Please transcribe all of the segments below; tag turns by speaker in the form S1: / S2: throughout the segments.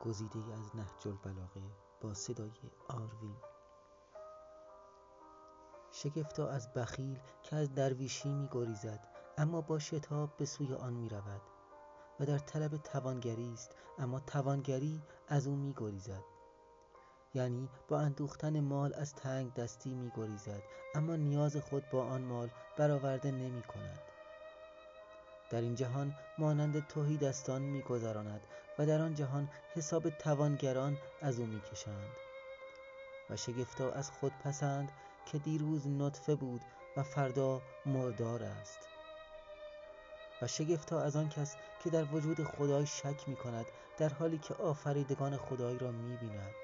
S1: گزیده از نهج البلاغه با صدای آروین. شگفتا از بخیل که از درویشی می گریزد اما با شتاب به سوی آن می رود و در طلب توانگری است اما توانگری از او می گریزد یعنی با اندوختن مال از تنگ دستی می گریزد اما نیاز خود با آن مال برآورده نمی کند در این جهان مانند توهی دستان می گذراند و در آن جهان حساب توانگران از او می کشند و شگفتا از خود پسند که دیروز نطفه بود و فردا مردار است و شگفتا از آن کس که در وجود خدای شک می کند در حالی که آفریدگان خدای را می بیند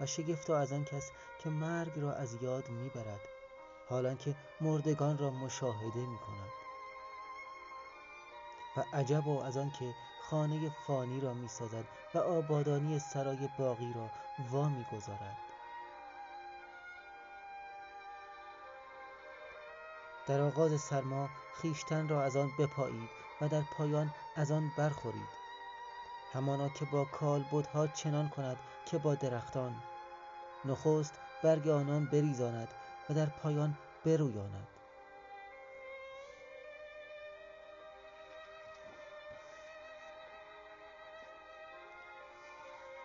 S1: و شگفتا از آن کس که مرگ را از یاد می برد حالان که مردگان را مشاهده می کند و عجبا از آن که خانه فانی را می سازد و آبادانی سرای باقی را وا می گذارد در آغاز سرما خیشتن را از آن بپایید و در پایان از آن برخورید. همانا که با کالبدها چنان کند که با درختان. نخست برگ آنان بریزاند و در پایان برویاند.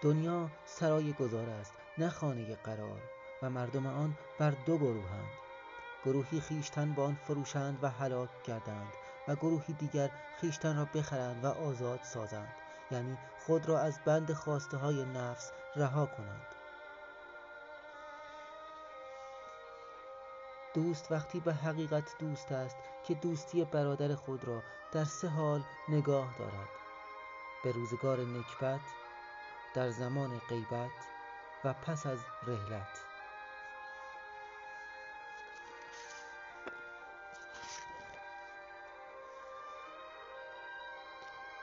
S1: دنیا سرای گذار است نه خانه قرار و مردم آن بر دو گروهند. گروهی خیشتن با آن فروشند و هلاک گردند و گروهی دیگر خیشتن را بخرند و آزاد سازند. یعنی خود را از بند خواسته های نفس رها کنند. دوست وقتی به حقیقت دوست است که دوستی برادر خود را در سه حال نگاه دارد. به روزگار نکبت در زمان غیبت و پس از رحلت.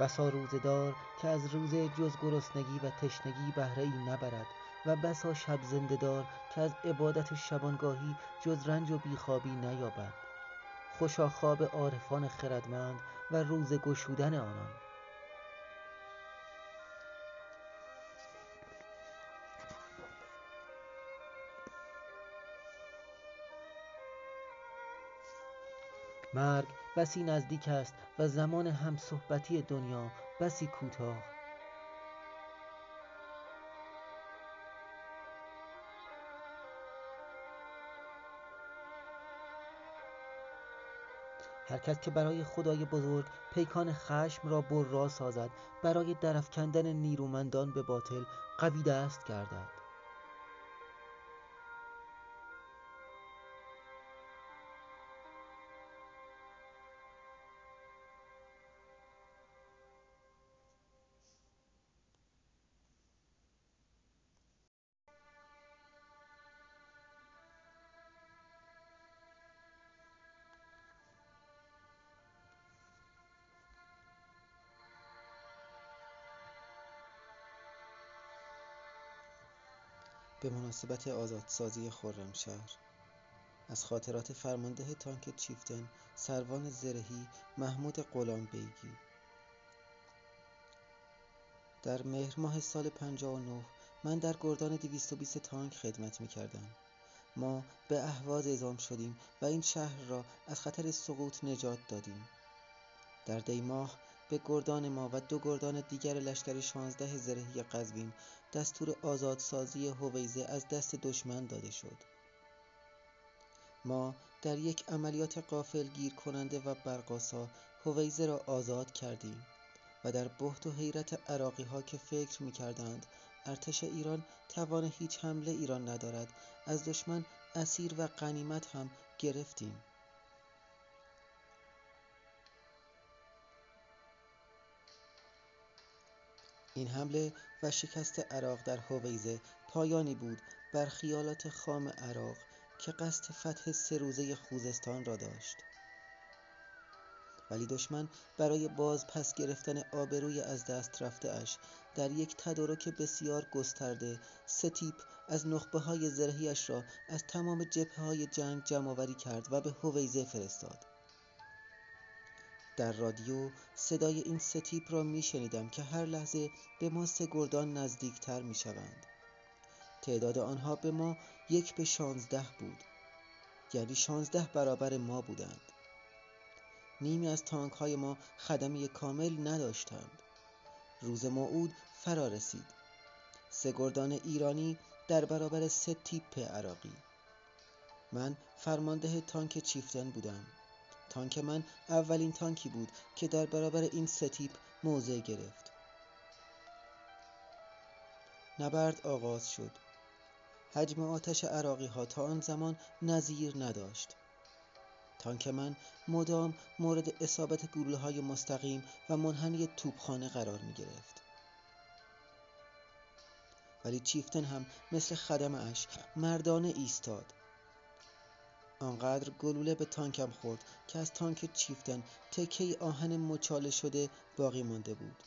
S1: بسا روزه دار که از روزه جز گرسنگی و تشنگی بهره ای نبرد و بسا شب زنده دار که از عبادت شبانگاهی جز رنج و بیخوابی نیابد. خوشا خواب عارفان خردمند و روزه گشودن آنان. مرگ بسی نزدیک است و زمان همصحبتی دنیا بسی کوتاه. هر کس که برای خدای بزرگ پیکان خشم را برا سازد برای درافکندن نیرومندان به باطل قوی دست گردد. به مناسبت آزادسازی خرمشهر از خاطرات فرمانده تانک چیفتن سروان زرهی محمود غلامبیگی در مهر ماه سال 59 من در گردان 220 تانک خدمت می کردم. ما به اهواز اعزام شدیم و این شهر را از خطر سقوط نجات دادیم. در دی ماه به گردان ما و دو گردان دیگر لشکر 16 زرهی قزوین دستور آزادسازی هویزه از دست دشمن داده شد. ما در یک عملیات قافل گیر کننده و برقاسا هویزه را آزاد کردیم و در بحت و حیرت عراقی ها که فکر می کردند ارتش ایران توان هیچ حمله ایران ندارد از دشمن اسیر و غنیمت هم گرفتیم. این حمله و شکست عراق در هویزه پایانی بود بر خیالات خام عراق که قصد فتح سه روزه خوزستان را داشت. ولی دشمن برای باز پس گرفتن آبروی از دست رفته اش در یک تدارک بسیار گسترده سه تیپ از نخبه های زرهیش را از تمام جبهه های جنگ جمع کرد و به هویزه فرستاد. در رادیو صدای این ستیپ را می شنیدم که هر لحظه به ما سه گردان نزدیکتر می شوند. تعداد آنها به ما یک به شانزده بود یعنی شانزده برابر ما بودند. نیمی از تانک های ما خدمه کامل نداشتند. روز موعود فرا رسید. سه گردان ایرانی در برابر سه تیپ عراقی. من فرمانده تانک چیفتن بودم. تانک من اولین تانکی بود که در برابر این سه تیپ موضع گرفت. نبرد آغاز شد. حجم آتش عراقی ها تا آن زمان نظیر نداشت. تانک من مدام مورد اصابت گلوله های مستقیم و منحنی توپخانه قرار می گرفت. ولی چیفتن هم مثل خدم اش مردانه ایستاد. آنقدر گلوله به تانکم خورد که از تانک چیفتن تکه آهن مچاله شده باقی مانده بود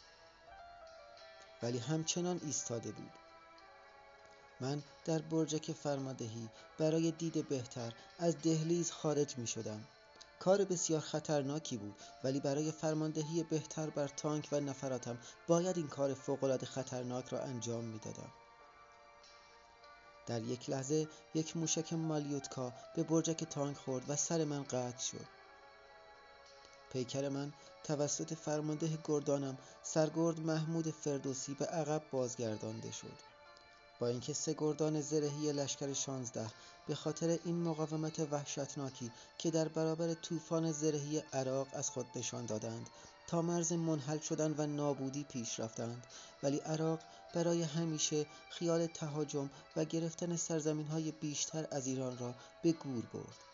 S1: ولی همچنان ایستاده بود من در برجک فرماندهی برای دید بهتر از دهلیز خارج می شدم. کار بسیار خطرناکی بود ولی برای فرماندهی بهتر بر تانک و نفراتم باید این کار فوقالعاده خطرناک را انجام می دادم. در یک لحظه یک موشک مالیوتکا به برجک تانک خورد و سر من قطع شد. پیکر من توسط فرمانده گردانم سرگرد محمود فردوسی به عقب بازگردانده شد. با اینکه سه گردان زرهی لشکر شانزده به خاطر این مقاومت وحشتناکی که در برابر طوفان زرهی عراق از خود نشان دادند تا مرز منحل شدن و نابودی پیش رفتند. ولی عراق برای همیشه خیال تهاجم و گرفتن سرزمین های بیشتر از ایران را به گور برد.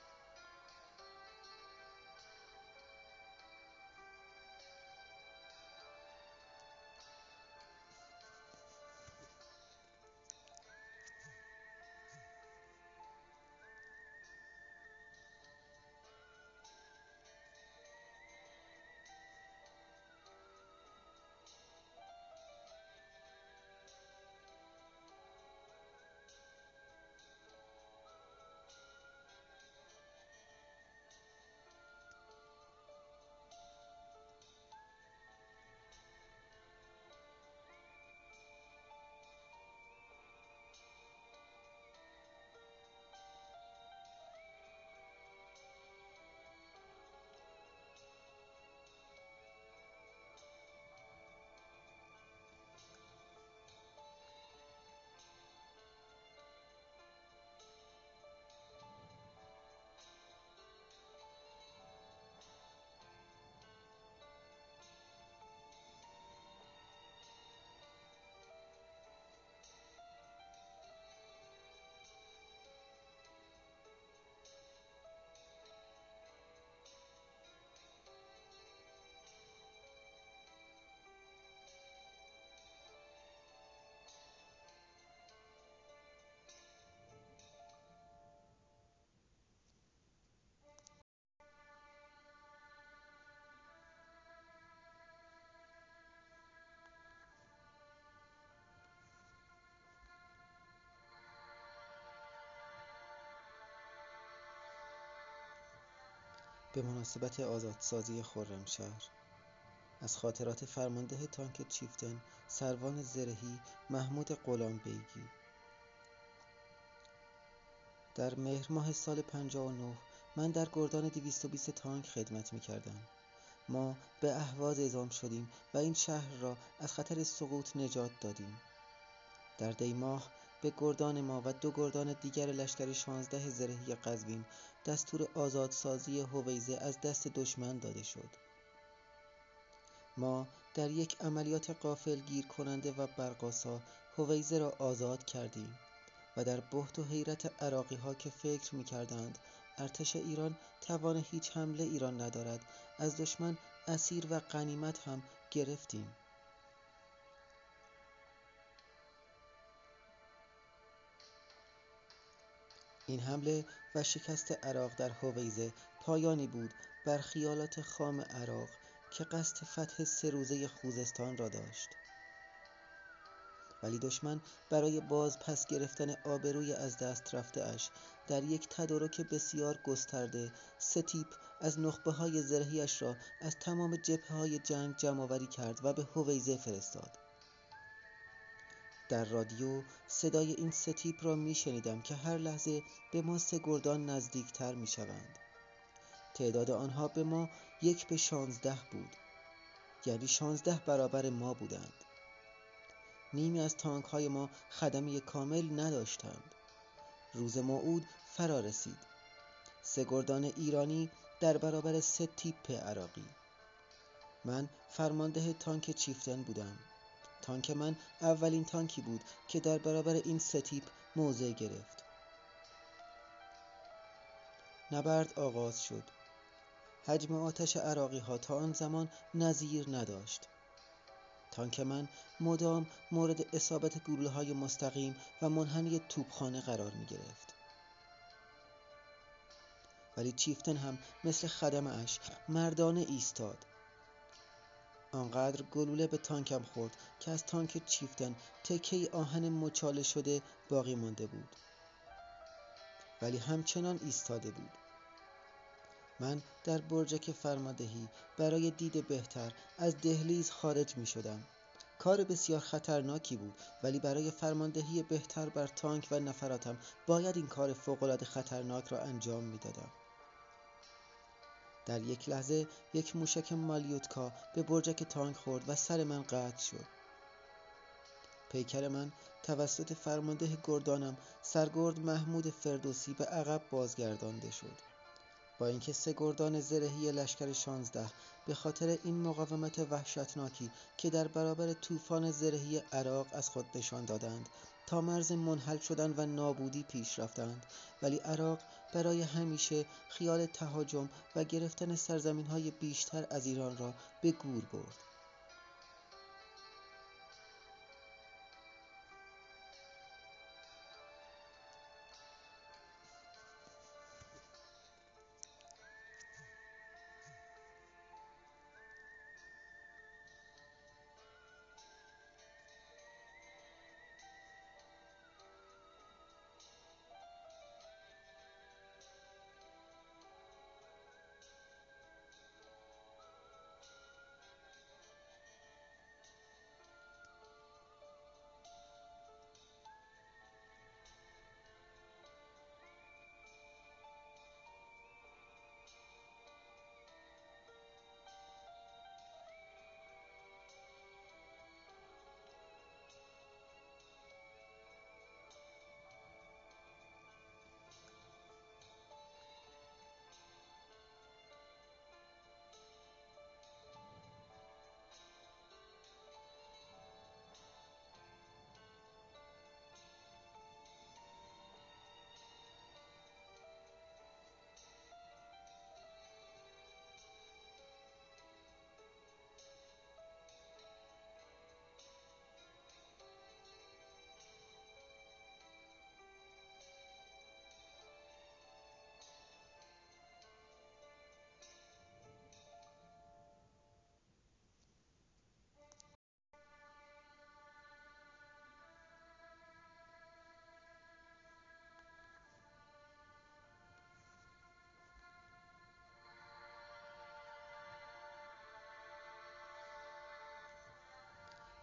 S1: به مناسبت آزادسازی خرمشهر از خاطرات فرمانده تانک چیفتن سروان زرهی محمود غلام بیگی در مهر ماه سال 59 من در گردان 220 تانک خدمت می کردم. ما به اهواز اعزام شدیم و این شهر را از خطر سقوط نجات دادیم. در دی ماه به گردان ما و دو گردان دیگر لشکر شانزده زرهی قزوین دستور آزادسازی هویزه از دست دشمن داده شد. ما در یک عملیات قافل گیر کننده و برقاسا هویزه را آزاد کردیم و در بحت و حیرت عراقی ها که فکر می کردند ارتش ایران توان هیچ حمله ایران ندارد از دشمن اسیر و غنیمت هم گرفتیم. این حمله و شکست عراق در هویزه پایانی بود بر خیالات خام عراق که قصد فتح سه روزه خوزستان را داشت. ولی دشمن برای باز پس گرفتن آبروی از دست رفته اش در یک تدارک بسیار گسترده سه تیپ از نخبه های زرهیش را از تمام جبه های جنگ جمع کرد و به هویزه فرستاد. در رادیو صدای این سه تیپ را می شنیدم که هر لحظه به ما سه گردان نزدیکتر می شوند. تعداد آنها به ما یک به شانزده بود یعنی شانزده برابر ما بودند. نیمی از تانک های ما خدمه کامل نداشتند. روز موعود فرا رسید. سه گردان ایرانی در برابر سه تیپ عراقی. من فرمانده تانک چیفتن بودم. تانک من اولین تانکی بود که در برابر این سه تیپ موضع گرفت. نبرد آغاز شد. حجم آتش عراقی ها تا آن زمان نظیر نداشت. تانک من مدام مورد اصابت گلوله های مستقیم و منحنی توپخانه قرار می گرفت ولی چیفتن هم مثل خدم اش مردانه ایستاد. آنقدر گلوله به تانکم خورد که از تانک چیفتن تکه آهن مچاله شده باقی مانده بود. ولی همچنان ایستاده بود. من در برجک فرماندهی برای دید بهتر از دهلیز خارج می شدم کار بسیار خطرناکی بود ولی برای فرماندهی بهتر بر تانک و نفراتم باید این کار فوقالعاده خطرناک را انجام می دادم. در یک لحظه یک موشک مالیوتکا به برجک تانک خورد و سر من قطع شد. پیکر من توسط فرمانده گردانم سرگرد محمود فردوسی به عقب بازگردانده شد. با اینکه سه گردان زرهی لشکر شانزده به خاطر این مقاومت وحشتناکی که در برابر طوفان زرهی عراق از خود نشان دادند تا مرز منحل شدن و نابودی پیش رفتند ولی عراق برای همیشه خیال تهاجم و گرفتن سرزمین های بیشتر از ایران را به گور برد.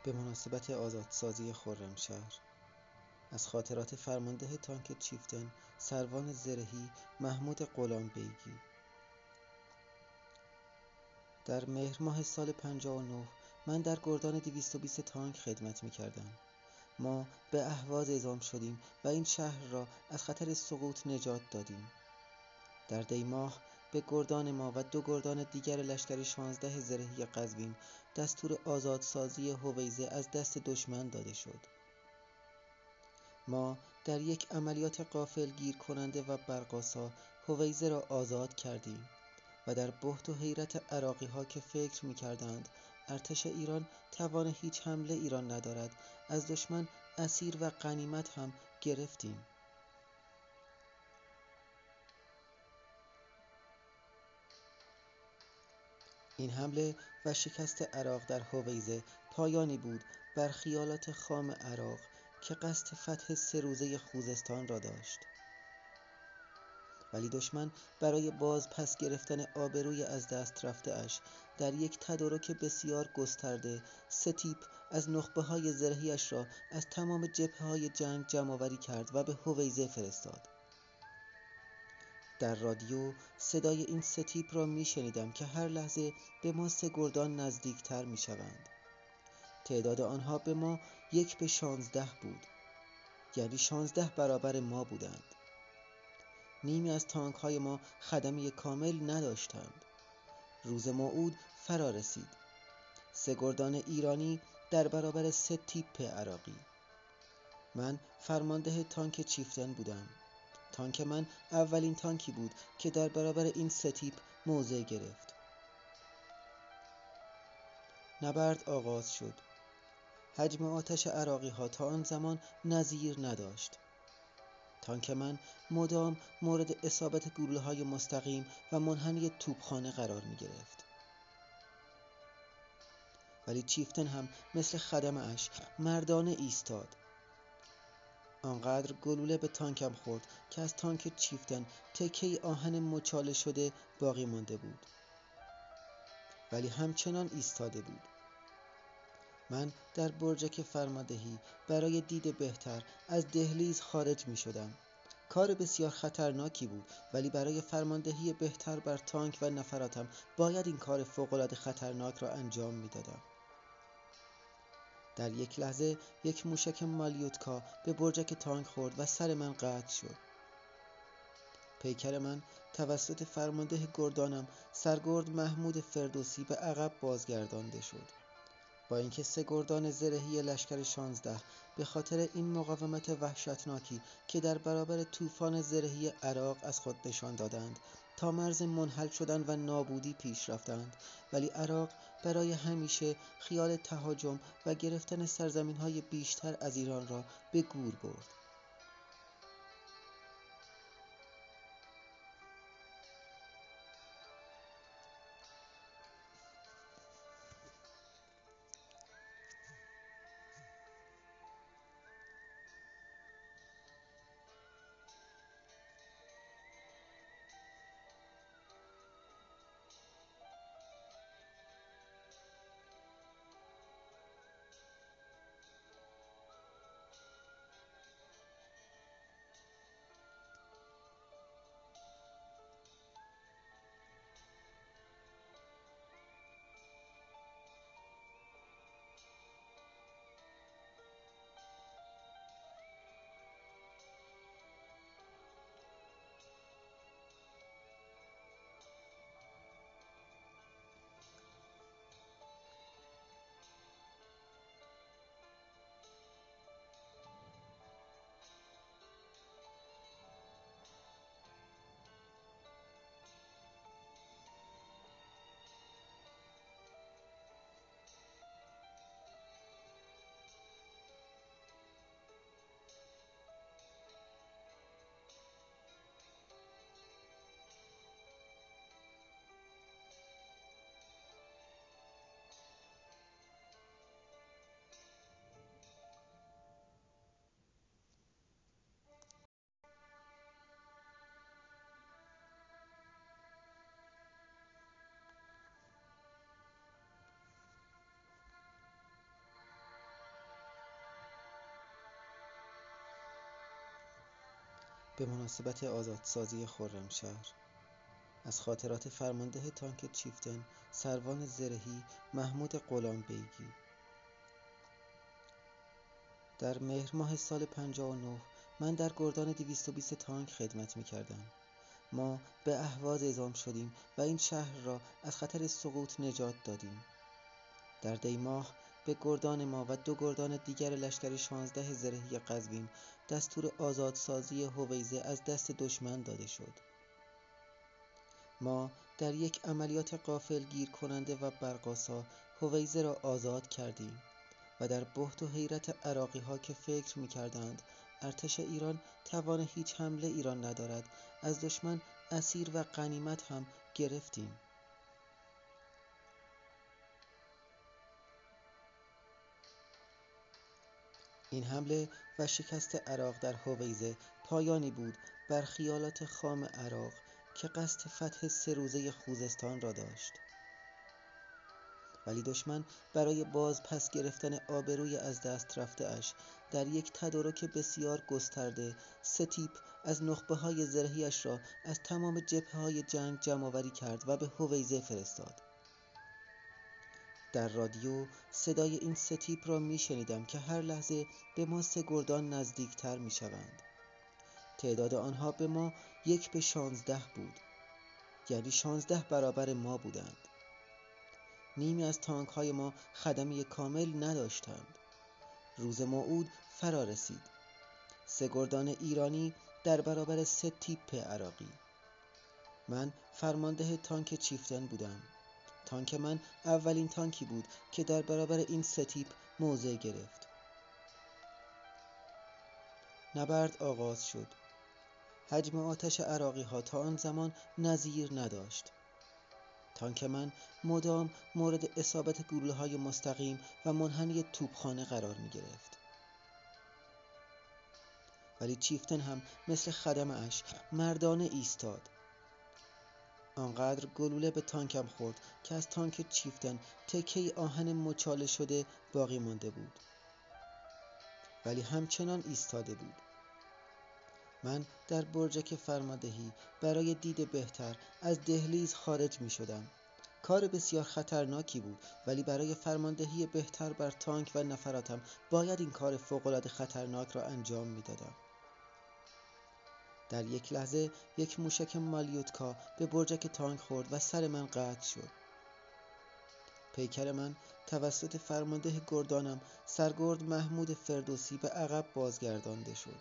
S1: به مناسبت آزادسازی خرمشهر از خاطرات فرمانده تانک چیفتن سروان زرهی محمود غلام بیگی در مهر ماه سال 59 من در گردان 220 تانک خدمت می کردم. ما به اهواز اعزام شدیم و این شهر را از خطر سقوط نجات دادیم. در دی ماه به گردان ما و دو گردان دیگر لشکر شانزده زرهی قزوین دستور آزادسازی هویزه از دست دشمن داده شد. ما در یک عملیات قافل گیر کننده و برقاسا هویزه را آزاد کردیم و در بحت و حیرت عراقی ها که فکر می کردند ارتش ایران توان هیچ حمله ایران ندارد از دشمن اسیر و قنیمت هم گرفتیم. این حمله و شکست عراق در هویزه پایانی بود بر خیالات خام عراق که قصد فتح سه روزه خوزستان را داشت. ولی دشمن برای باز پس گرفتن آبروی از دست رفته اش در یک تدارک بسیار گسترده سه تیپ از نخبه های زرهیش را از تمام جبهه های جنگ جمعآوری کرد و به هویزه فرستاد. در رادیو صدای این سه تیپ را می شنیدم که هر لحظه به ما سه گردان نزدیکتر می شوند. تعداد آنها به ما یک به شانزده بود. یعنی شانزده برابر ما بودند. نیمی از تانک های ما خدمه کامل نداشتند. روز موعود فرا رسید. سه گردان ایرانی در برابر سه تیپ عراقی. من فرمانده تانک چیفتن بودم. تانک من اولین تانکی بود که در برابر این سه تیپ موضع گرفت. نبرد آغاز شد. حجم آتش عراقی ها تا آن زمان نظیر نداشت. تانک من مدام مورد اصابت گلوله های مستقیم و منحنی توپخانه قرار می گرفت. ولی چیفتن هم مثل خدم اش مردانه ایستاد. آنقدر گلوله به تانکم خورد که از تانک چیفتن تکه آهن مچاله شده باقی مانده بود ولی همچنان ایستاده بود من در برجک فرماندهی برای دید بهتر از دهلیز خارج می شدم. کار بسیار خطرناکی بود ولی برای فرماندهی بهتر بر تانک و نفراتم باید این کار فوقالعاده خطرناک را انجام می دادم. در یک لحظه یک موشک مالیوتکا به برجک تانک خورد و سر من قطع شد. پیکر من توسط فرمانده گردانم سرگرد محمود فردوسی به عقب بازگردانده شد. با اینکه سه گردان زرهی لشکر شانزده به خاطر این مقاومت وحشتناکی که در برابر طوفان زرهی عراق از خود نشان دادند تا مرز منحل شدن و نابودی پیش رفتند. ولی عراق برای همیشه خیال تهاجم و گرفتن سرزمین های بیشتر از ایران را به گور برد. به مناسبت آزادسازی خرمشهر از خاطرات فرمانده تانک چیفتن سروان زرهی محمود غلام بیگی در مهر ماه سال 59 من در گردان 220 تانک خدمت می کردم. ما به اهواز اعزام شدیم و این شهر را از خطر سقوط نجات دادیم. در دی ماه به گردان ما و دو گردان دیگر لشکر 16 زرهی قزوین دستور آزادسازی هویزه از دست دشمن داده شد. ما در یک عملیات قافل گیر کننده و برقاسا هویزه را آزاد کردیم و در بحت و حیرت عراقی ها که فکر می کردند ارتش ایران توان هیچ حمله ایران ندارد از دشمن اسیر و قنیمت هم گرفتیم. این حمله و شکست عراق در هویزه پایانی بود بر خیالات خام عراق که قصد فتح سه روزه خوزستان را داشت. ولی دشمن برای باز پس گرفتن آبروی از دست رفته اش در یک تدارک بسیار گسترده سه تیپ از نخبه های زرهیش را از تمام جبه های جنگ جمع کرد و به هویزه فرستاد. در رادیو صدای این سه تیپ را می شنیدم که هر لحظه به ما سه گردان نزدیکتر می شوند. تعداد آنها به ما یک به شانزده بود یعنی شانزده برابر ما بودند. نیمی از تانک های ما خدمه کامل نداشتند. روز موعود فرا رسید. سه گردان ایرانی در برابر سه تیپ عراقی. من فرمانده تانک چیفتن بودم. تانک من اولین تانکی بود که در برابر این سه تیپ موضع گرفت. نبرد آغاز شد. حجم آتش عراقی ها تا آن زمان نظیر نداشت. تانک من مدام مورد اصابت گلوله های مستقیم و منحنی توپخانه قرار می گرفت. ولی چیفتن هم مثل خدم اش مردانه ایستاد. آنقدر گلوله به تانکم خورد که از تانک چیفتن تکه آهن مچاله شده باقی مانده بود ولی همچنان ایستاده بود من در برجک فرماندهی برای دید بهتر از دهلیز خارج می شدم. کار بسیار خطرناکی بود ولی برای فرماندهی بهتر بر تانک و نفراتم باید این کار فوقالعاده خطرناک را انجام می دادم. در یک لحظه یک موشک مالیوتکا به برجک تانک خورد و سر من قطع شد. پیکر من توسط فرمانده گردانم سرگرد محمود فردوسی به عقب بازگردانده شد.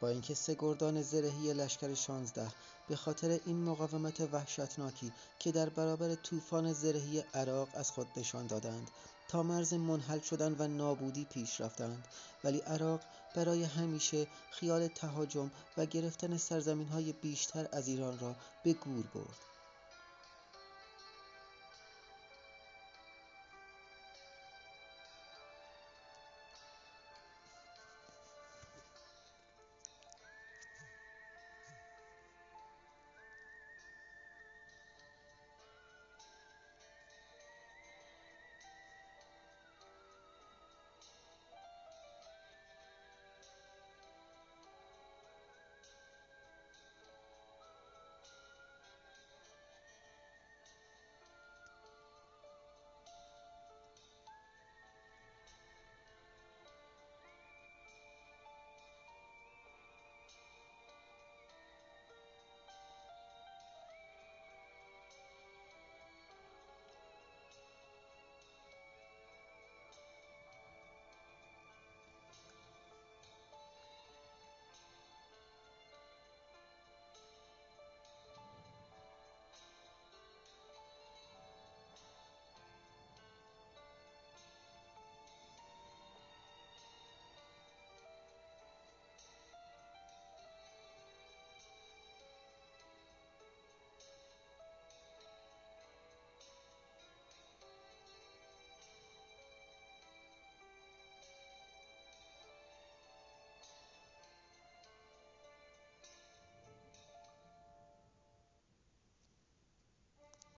S1: با اینکه سه گردان زرهی لشکر شانزده به خاطر این مقاومت وحشتناکی که در برابر طوفان زرهی عراق از خود نشان دادند تا مرز منحل شدن و نابودی پیش رفتند. ولی عراق برای همیشه خیال تهاجم و گرفتن سرزمین های بیشتر از ایران را به گور برد.